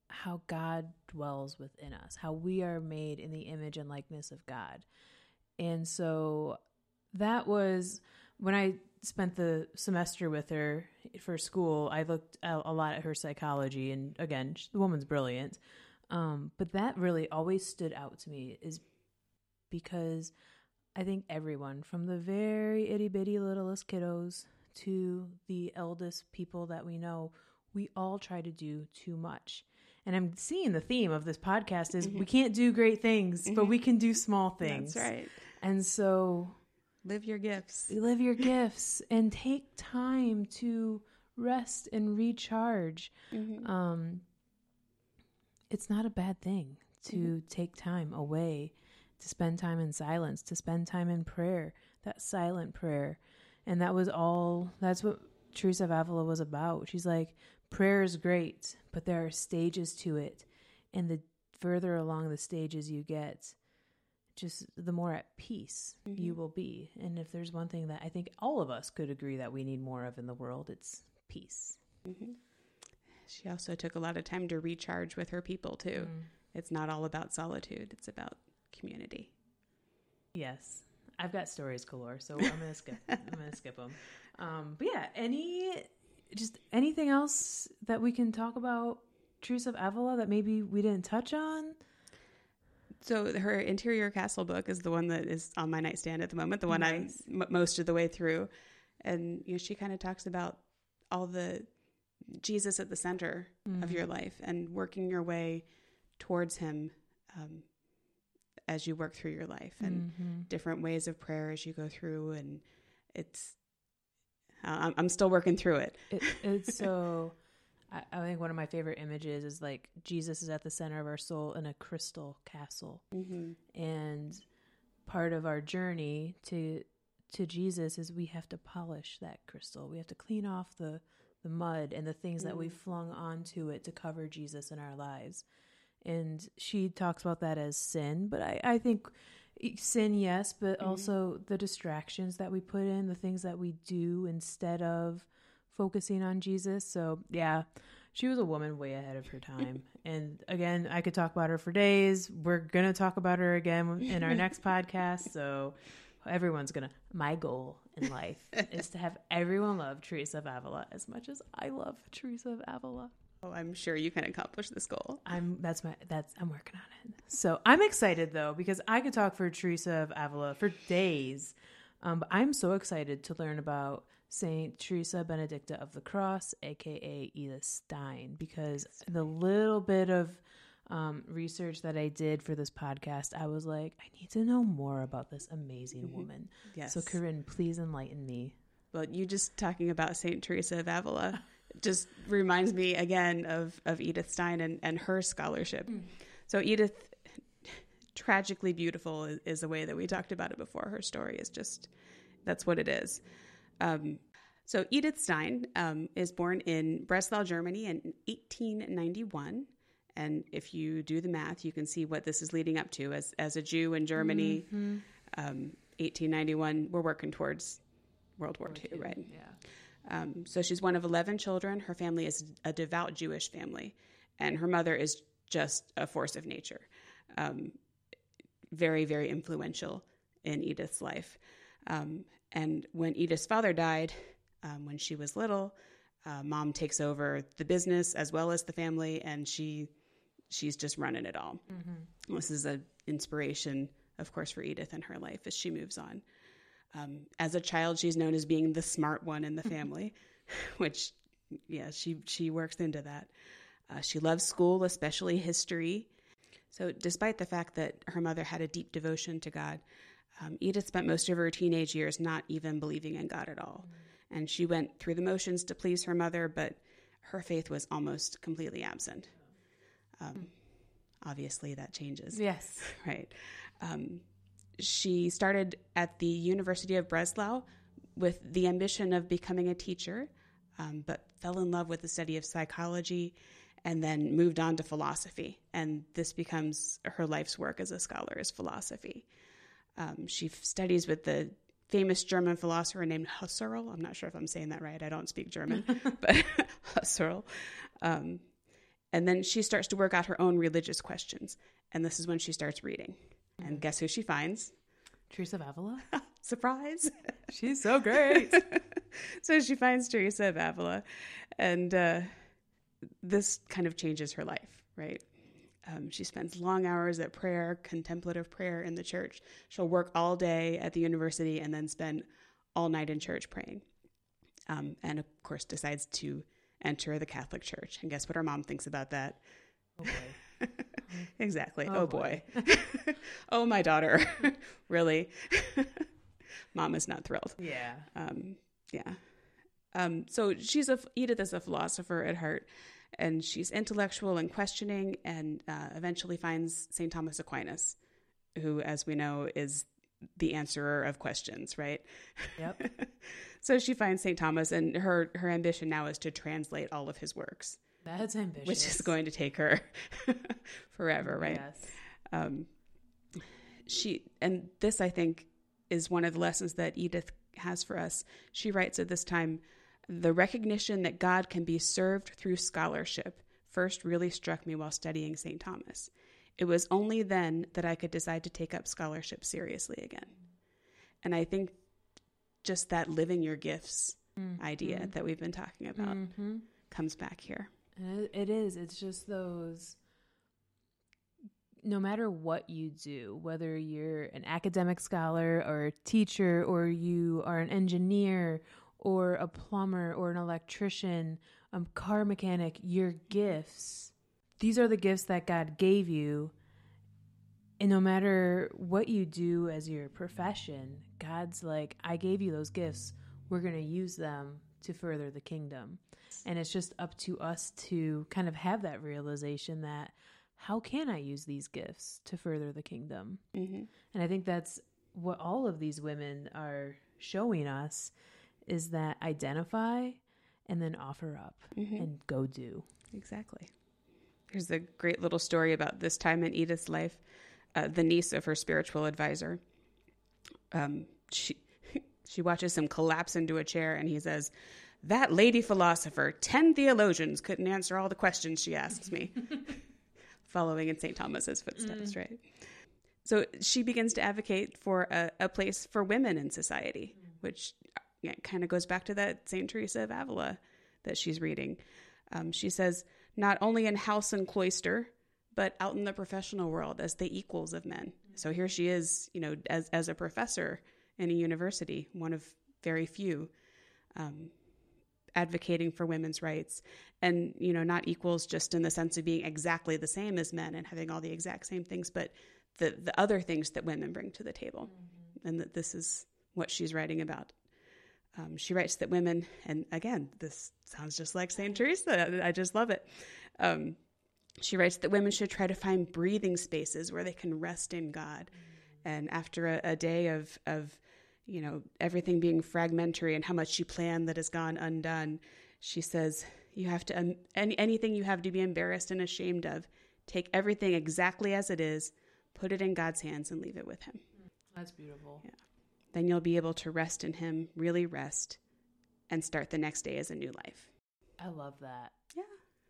how God dwells within us, how we are made in the image and likeness of God. And so that was when I spent the semester with her for school. I looked a lot at her psychology, and again, the woman's brilliant. Um, but that really always stood out to me is because I think everyone, from the very itty bitty littlest kiddos to the eldest people that we know, we all try to do too much. And I'm seeing the theme of this podcast is we mm-hmm. can't do great things, but we mm-hmm. can do small things. That's right. And so Live your gifts. live your gifts and take time to rest and recharge. Mm-hmm. Um, it's not a bad thing to take time away, to spend time in silence, to spend time in prayer, that silent prayer. And that was all, that's what Teresa of Avila was about. She's like, prayer is great, but there are stages to it. And the further along the stages you get, just the more at peace mm-hmm. you will be. And if there's one thing that I think all of us could agree that we need more of in the world, it's peace. Mm-hmm. She also took a lot of time to recharge with her people too. Mm. It's not all about solitude; it's about community. Yes, I've got stories galore, so I'm gonna skip. I'm gonna skip them. Um, but yeah, any just anything else that we can talk about Teresa of Avila that maybe we didn't touch on? So her interior castle book is the one that is on my nightstand at the moment, the one Nice. I'm m- most of the way through, and you know she kind of talks about all the Jesus at the center of your life and working your way towards Him um, as you work through your life, and different ways of prayer as you go through, and it's uh, I'm, still working through it. It, it's so. I, I think one of my favorite images is like Jesus is at the center of our soul in a crystal castle. Mm-hmm. and part of our journey to to Jesus is we have to polish that crystal. We have to clean off the the mud and the things that we flung onto it to cover Jesus in our lives. And she talks about that as sin. But I, I think sin, yes, but mm-hmm. also the distractions that we put in, the things that we do instead of focusing on Jesus. So, yeah, she was a woman way ahead of her time. and again, I could talk about her for days. We're going to talk about her again in our next podcast. So, everyone's going to. My goal in life is to have everyone love Teresa of Avila as much as I love Teresa of Avila. Oh, I'm sure you can accomplish this goal. I'm that's my that's I'm working on it. So I'm excited though because I could talk for Teresa of Avila for days. Um, but I'm so excited to learn about Saint Teresa Benedicta of the Cross, aka Edith Stein, because the little bit of um, research that I did for this podcast, I was like, I need to know more about this amazing mm-hmm. woman. Yes. So, Corinne, please enlighten me. Well, you just talking about Saint Teresa of Avila just reminds me again of, of Edith Stein and, and her scholarship. Mm. So Edith, tragically beautiful is, is, the way that we talked about it before. Her story is just, that's what it is. Um, so Edith Stein um, is born in Breslau, Germany in 1891. And if you do the math, you can see what this is leading up to. As, as a Jew in Germany, mm-hmm. um, 1891, we're working towards World War, War II, II, right? Yeah. Um, so she's one of 11 children. Her family is a devout Jewish family, and her mother is just a force of nature. Um, very, very influential in Edith's life. Um, and when Edith's father died, um, when she was little, uh, mom takes over the business as well as the family, and she she's just running it all. Mm-hmm. This is an inspiration, of course, for Edith in her life as she moves on. Um, as a child, she's known as being the smart one in the family, which, yeah, she she works into that. Uh, she loves school, especially history. So, despite the fact that her mother had a deep devotion to God, um, Edith spent most of her teenage years not even believing in God at all. Mm-hmm. And she went through the motions to please her mother, but her faith was almost completely absent. Um, obviously, that changes. Yes. right. Um, she started at the University of Breslau with the ambition of becoming a teacher, um, but fell in love with the study of psychology and then moved on to philosophy. And this becomes her life's work as a scholar, is philosophy. Um, she f- studies with the famous German philosopher named Husserl. I'm not sure if I'm saying that right. I don't speak German, but Husserl. Um, and then she starts to work out her own religious questions. And this is when she starts reading. And guess who she finds? Teresa of Avila. Surprise. She's so great. so she finds Teresa of Avila, and uh, this kind of changes her life, right? Um, she spends long hours at prayer, contemplative prayer in the church. She'll work all day at the university and then spend all night in church praying. Um, and of course, decides to enter the Catholic Church. And guess what her mom thinks about that? Oh exactly. Oh, oh boy. boy. oh, my daughter. really? Mom is not thrilled. Yeah. Um, yeah. Um, so she's a Edith is a philosopher at heart, and she's intellectual and questioning, and uh, eventually finds Saint Thomas Aquinas, who, as we know, is the answerer of questions, right? Yep. so she finds Saint Thomas, and her her ambition now is to translate all of his works. That's ambitious. Which is going to take her forever, right? Yes. Um, she and this, I think, is one of the lessons that Edith has for us. She writes at this time, the recognition that God can be served through scholarship first really struck me while studying St. Thomas. It was only then that I could decide to take up scholarship seriously again. And I think just that living your gifts mm-hmm. idea that we've been talking about mm-hmm. comes back here. It is. It's just those. No matter what you do, whether you're an academic scholar or a teacher, or you are an engineer, or a plumber, or an electrician, a car mechanic, your gifts, these are the gifts that God gave you. And no matter what you do as your profession, God's like, I gave you those gifts. We're going to use them to further the kingdom. And it's just up to us to kind of have that realization that how can I use these gifts to further the kingdom? Mm-hmm. And I think that's what all of these women are showing us is that identify and then offer up mm-hmm. and go do. Exactly. There's a great little story about this time in Edith's life. Uh, the niece of her spiritual advisor, um, she she watches him collapse into a chair, and he says, "That lady philosopher, ten theologians couldn't answer all the questions she asks me." Following in St. Thomas's footsteps, mm. right? So she begins to advocate for a, a place for women in society, mm. which yeah, kind of goes back to that St. Teresa of Avila that she's reading. Um, she says, not only in house and cloister, but out in the professional world as the equals of men. So here she is, you know, as, as a professor in a university, one of very few, um, advocating for women's rights. And, you know, not equals just in the sense of being exactly the same as men and having all the exact same things, but the, the other things that women bring to the table. Mm-hmm. And that this is what she's writing about um, she writes that women, and again, this sounds just like St. Teresa. I just love it. Um, she writes that women should try to find breathing spaces where they can rest in God. And after a, a day of, of, you know, everything being fragmentary and how much you plan that has gone undone, she says, you have to, um, any, anything you have to be embarrassed and ashamed of, take everything exactly as it is, put it in God's hands, and leave it with Him. That's beautiful. Yeah then you'll be able to rest in Him, really rest, and start the next day as a new life. I love that. Yeah.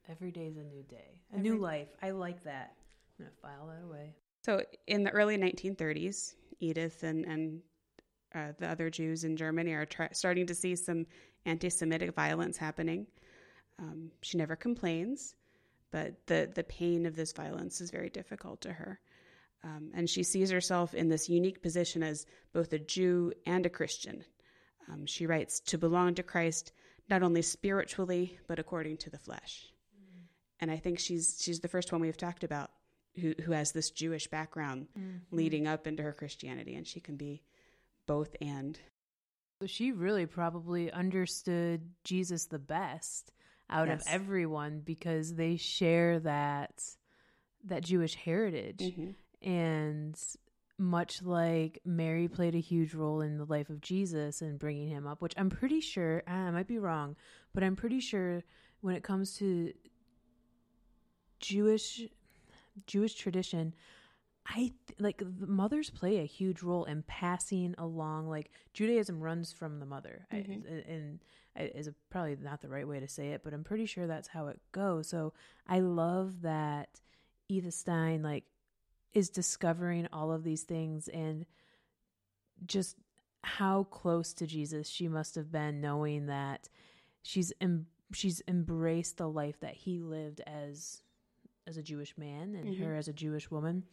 Every day is a new day, a Every new life. I like that. I'm going to file that away. So, in the early 1930s, Edith and, and uh, the other Jews in Germany are starting to see some anti Semitic violence happening. Um, she never complains, but the, the pain of this violence is very difficult to her. Um, and she sees herself in this unique position as both a Jew and a Christian. Um, she writes, to belong to Christ not only spiritually, but according to the flesh. Mm. And I think she's, she's the first one we've talked about who, who has this Jewish background mm-hmm. leading up into her Christianity, and she can be both and. So she really probably understood Jesus the best out yes. of everyone because they share that that Jewish heritage. Mm-hmm. And much like Mary played a huge role in the life of Jesus and bringing him up, which I'm pretty sure, I might be wrong, but I'm pretty sure when it comes to Jewish Jewish tradition, I th- like the mothers play a huge role in passing along. Like Judaism runs from the mother, mm-hmm. I, and is probably not the right way to say it, but I'm pretty sure that's how it goes. So I love that Edith Stein like is discovering all of these things and just how close to Jesus she must have been knowing that she's em- she's embraced the life that he lived as as a Jewish man and mm-hmm. her as a Jewish woman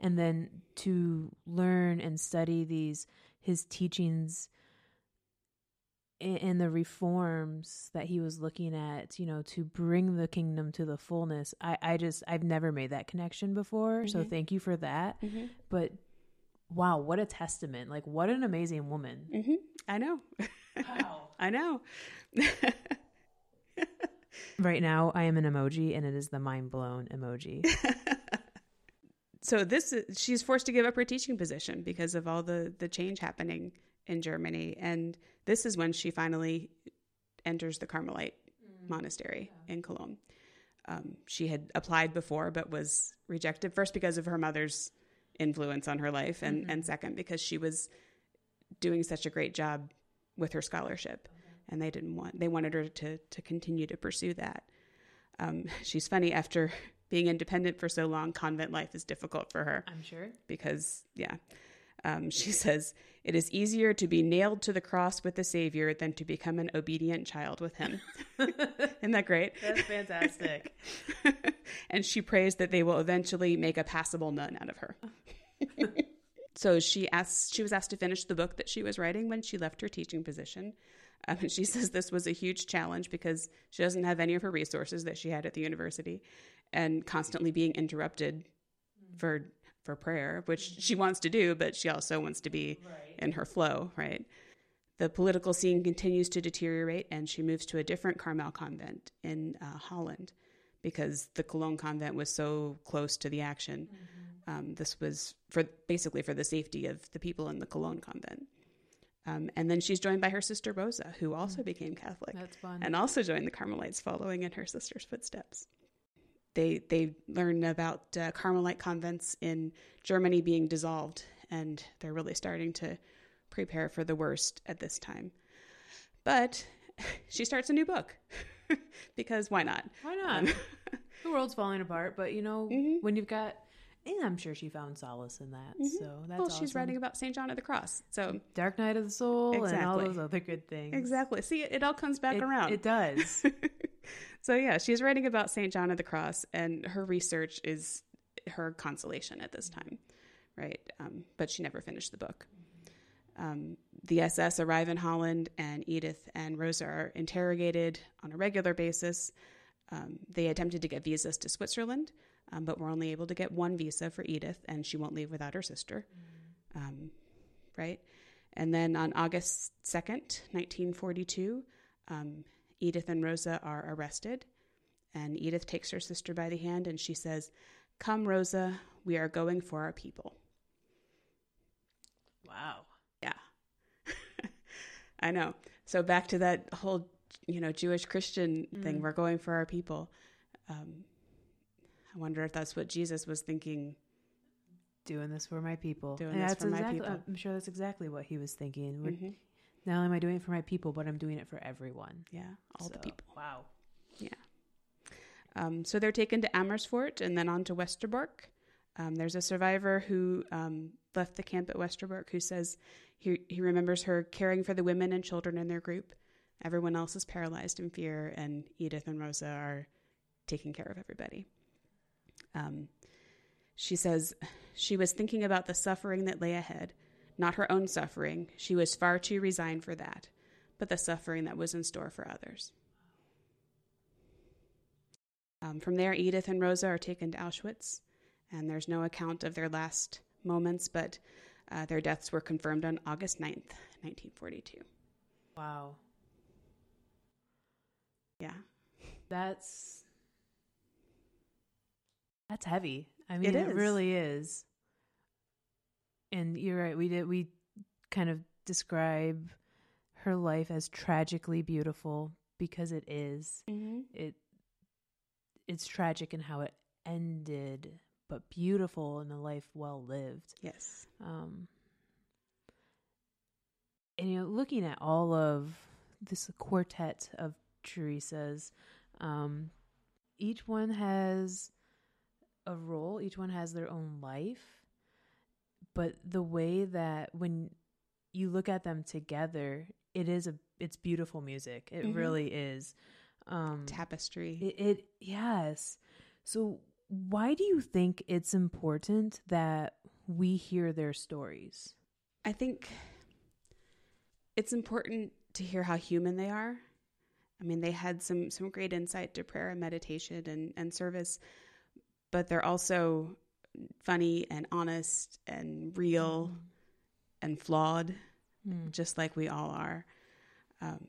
and then to learn and study these his teachings and the reforms that he was looking at, you know, to bring the kingdom to the fullness. I, I just, I've never made that connection before. Mm-hmm. So thank you for that. Mm-hmm. But wow, what a testament. Like, what an amazing woman. Mm-hmm. I know. Wow. I know. right now, I am an emoji and it is the mind blown emoji. so this is, she's forced to give up her teaching position because of all the the change happening in Germany. And this is when she finally enters the Carmelite mm. monastery yeah. in Cologne. Um, she had applied before, but was rejected first because of her mother's influence on her life, and, mm-hmm. and second because she was doing such a great job with her scholarship. And they didn't want they wanted her to to continue to pursue that. Um, she's funny after being independent for so long. Convent life is difficult for her. I'm sure because yeah. Um, she says, It is easier to be nailed to the cross with the Savior than to become an obedient child with Him. Isn't that great? That's fantastic. and she prays that they will eventually make a passable nun out of her. so she asks, she was asked to finish the book that she was writing when she left her teaching position. Um, and she says this was a huge challenge because she doesn't have any of her resources that she had at the university and constantly being interrupted for for prayer, which she wants to do, but she also wants to be right. in her flow, right? The political scene continues to deteriorate, and she moves to a different Carmel convent in uh, Holland because the Cologne convent was so close to the action. Mm-hmm. Um, this was for basically for the safety of the people in the Cologne convent. Um, and then she's joined by her sister Rosa, who also mm became Catholic. That's fun. And also joined the Carmelites, following in her sister's footsteps. they they learn about uh, Carmelite convents in Germany being dissolved, and they're really starting to prepare for the worst at this time. But she starts a new book because why not? Why not? Um, the world's falling apart, but you know, mm-hmm. when you've got and I'm sure she found solace in that. Mm-hmm. So that's well, awesome. she's writing about Saint John of the Cross. So Dark Night of the Soul exactly. and all those other good things. Exactly. See, it, all comes back it, around. It does. so yeah, she's writing about Saint John of the Cross, and her research is her consolation at this time, right? Um, but she never finished the book. Um, the SS arrive in Holland, and Edith and Rosa are interrogated on a regular basis. Um, they attempted to get visas to Switzerland, um, but we're only able to get one visa for Edith, and she won't leave without her sister. Um, right? And then on August 2nd, 1942, um, Edith and Rosa are arrested. And Edith takes her sister by the hand and she says, Come, Rosa, we are going for our people. Wow. Yeah. I know. So back to that whole, you know, Jewish Christian mm. thing, we're going for our people. Um, I wonder if that's what Jesus was thinking. Doing this for my people. Doing and this for exactly, my people. I'm sure that's exactly what he was thinking. Mm-hmm. Not only am I doing it for my people, but I'm doing it for everyone. Yeah, all so, the people. Wow. Yeah. Um, so they're taken to Amersfoort and then on to Westerbork. Um, there's a survivor who um, left the camp at Westerbork who says he, he remembers her caring for the women and children in their group. Everyone else is paralyzed in fear, and Edith and Rosa are taking care of everybody. Um, she says she was thinking about the suffering that lay ahead, not her own suffering. She was far too resigned for that, but the suffering that was in store for others. Um, from there, Edith and Rosa are taken to Auschwitz, and there's no account of their last moments, but uh, their deaths were confirmed on August 9th, 1942. Wow. Yeah. That's that's heavy. I mean, it, it really is. And you're right. We did. We kind of describe her life as tragically beautiful because it is. Mm-hmm. It it's tragic in how it ended, but beautiful in a life well lived. Yes. Um. And you know, looking at all of this quartet of Teresa's, um, each one has a role, each one has their own life. But the way that when you look at them together, it is a it's beautiful music. It mm-hmm. really is. Um tapestry. It, it yes. So why do you think it's important that we hear their stories? I think it's important to hear how human they are. I mean, they had some some great insight to prayer and meditation and, and service, but they're also funny and honest and real mm. and flawed, mm. just like we all are. Um,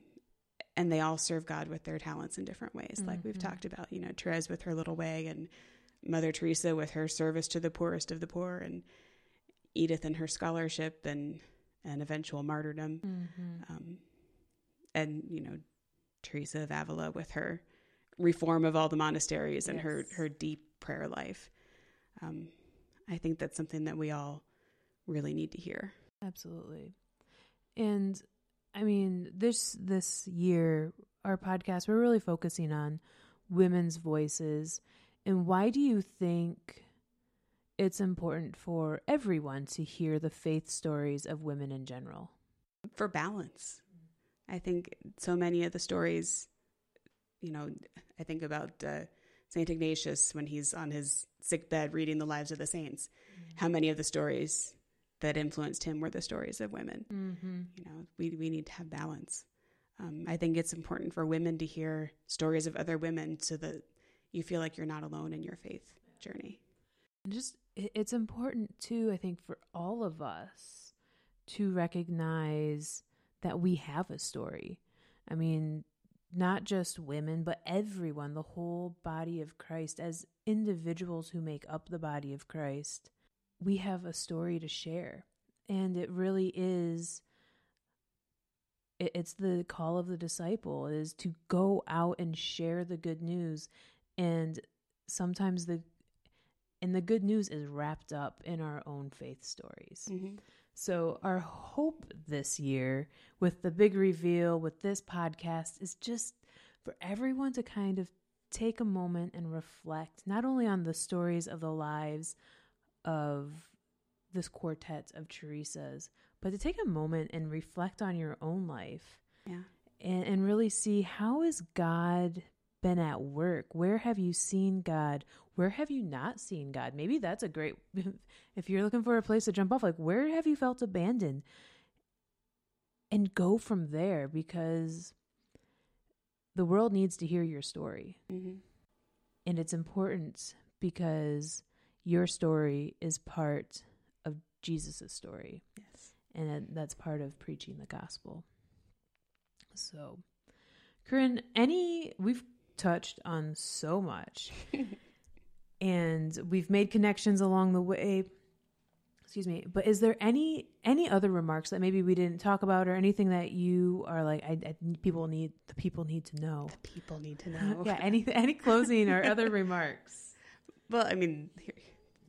and they all serve God with their talents in different ways, mm-hmm. like we've mm-hmm. talked about. You know, Therese with her little way, and Mother Teresa with her service to the poorest of the poor, and Edith and her scholarship and and eventual martyrdom, mm-hmm. um, and you know, Teresa of Avila with her reform of all the monasteries and yes. her her deep prayer life. Um, I think that's something that we all really need to hear. Absolutely. And I mean, this this year our podcast we're really focusing on women's voices and why do you think it's important for everyone to hear the faith stories of women in general? For balance. I think so many of the stories, you know, I think about uh, St. Ignatius when he's on his sick bed reading the lives of the saints. Mm-hmm. How many of the stories that influenced him were the stories of women? Mm-hmm. You know, we, we need to have balance. Um, I think it's important for women to hear stories of other women so that you feel like you're not alone in your faith journey. Just it's important too, I think, for all of us to recognize that we have a story. I mean, not just women, but everyone, the whole body of Christ, as individuals who make up the body of Christ, we have a story to share. And it really is it's the call of the disciple is to go out and share the good news and sometimes the and the good news is wrapped up in our own faith stories. Mm-hmm. So, our hope this year with the big reveal, with this podcast, is just for everyone to kind of take a moment and reflect not only on the stories of the lives of this quartet of Teresa's, but to take a moment and reflect on your own life. Yeah. And, and really see how is God been at work? Where have you seen God? Where have you not seen God? Maybe that's a great, if you're looking for a place to jump off, like where have you felt abandoned? And go from there because the world needs to hear your story. Mm-hmm. And it's important because your story is part of Jesus' story. Yes. And that's part of preaching the gospel. So, Corinne, any, we've touched on so much. and we've made connections along the way. Excuse me, but is there any any other remarks that maybe we didn't talk about, or anything that you are like, I, I people need the people need to know? The people need to know. yeah, any any closing or other remarks? Well, I mean,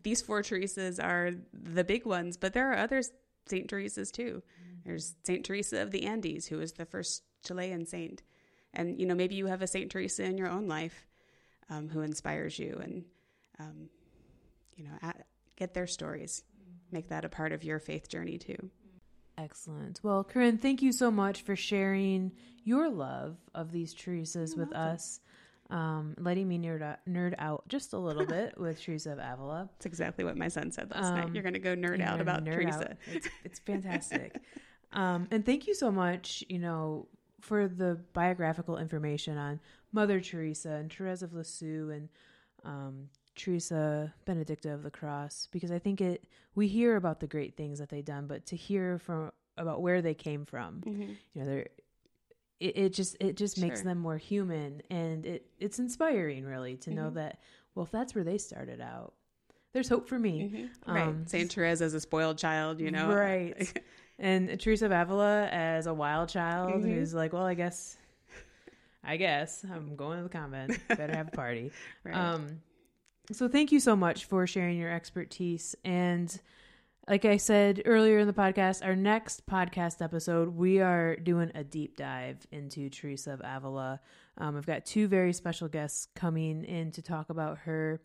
these four Teresas are the big ones, but there are other Saint Teresas too. Mm-hmm. There's Saint Teresa of the Andes, who was the first Chilean saint. And, you know, maybe you have a St. Teresa in your own life um, who inspires you and, um, you know, at, get their stories. Make that a part of your faith journey too. Excellent. Well, Corinne, thank you so much for sharing your love of these Teresas You're with welcome. us. Um, letting me nerd out, nerd out just a little bit with Teresa of Avila. That's exactly what my son said last um, night. You're going to go nerd out about nerd Teresa. Out. It's, it's fantastic. um, and thank you so much, you know, for the biographical information on Mother Teresa and Therese of Lisieux and um, Teresa Benedicta of the Cross, because I think it we hear about the great things that they've done, but to hear from about where they came from, mm-hmm. you know, they're it, it, just it just sure. makes them more human, and it it's inspiring really to mm-hmm. know that well, if that's where they started out, there's hope for me. Mm-hmm. Right, um, Saint Therese as a spoiled child, you know, right. And Teresa of Avila as a wild child mm-hmm. who's like, well, I guess, I guess I'm going to the convent. Better have a party. right. Um, so thank you so much for sharing your expertise. And like I said earlier in the podcast, our next podcast episode, we are doing a deep dive into Teresa of Avila. Um, I've got two very special guests coming in to talk about her.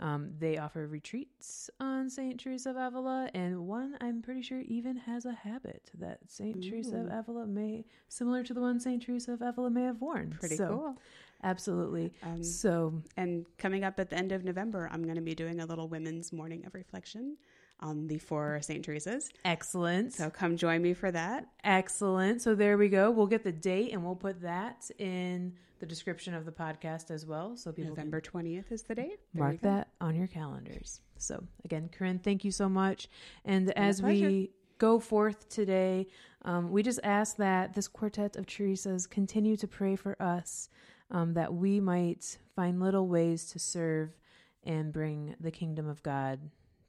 Um, they offer retreats on St. Teresa of Avila, and one I'm pretty sure even has a habit that St. Teresa of Avila may, similar to the one St. Teresa of Avila may have worn. Pretty so, cool. Absolutely. Um, so, and coming up at the end of November, I'm going to be doing a little women's morning of reflection on the four St. Teresa's. Excellent. So come join me for that. Excellent. So there we go. We'll get the date and we'll put that in the description of the podcast as well. So people November twentieth is the date. There mark that on your calendars. So again, Corinne, thank you so much. And as we go forth today, um, we just ask that this quartet of Teresa's continue to pray for us, um, that we might find little ways to serve and bring the kingdom of God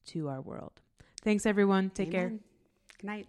to our world. Thanks, everyone. Take Amen. care. Good night.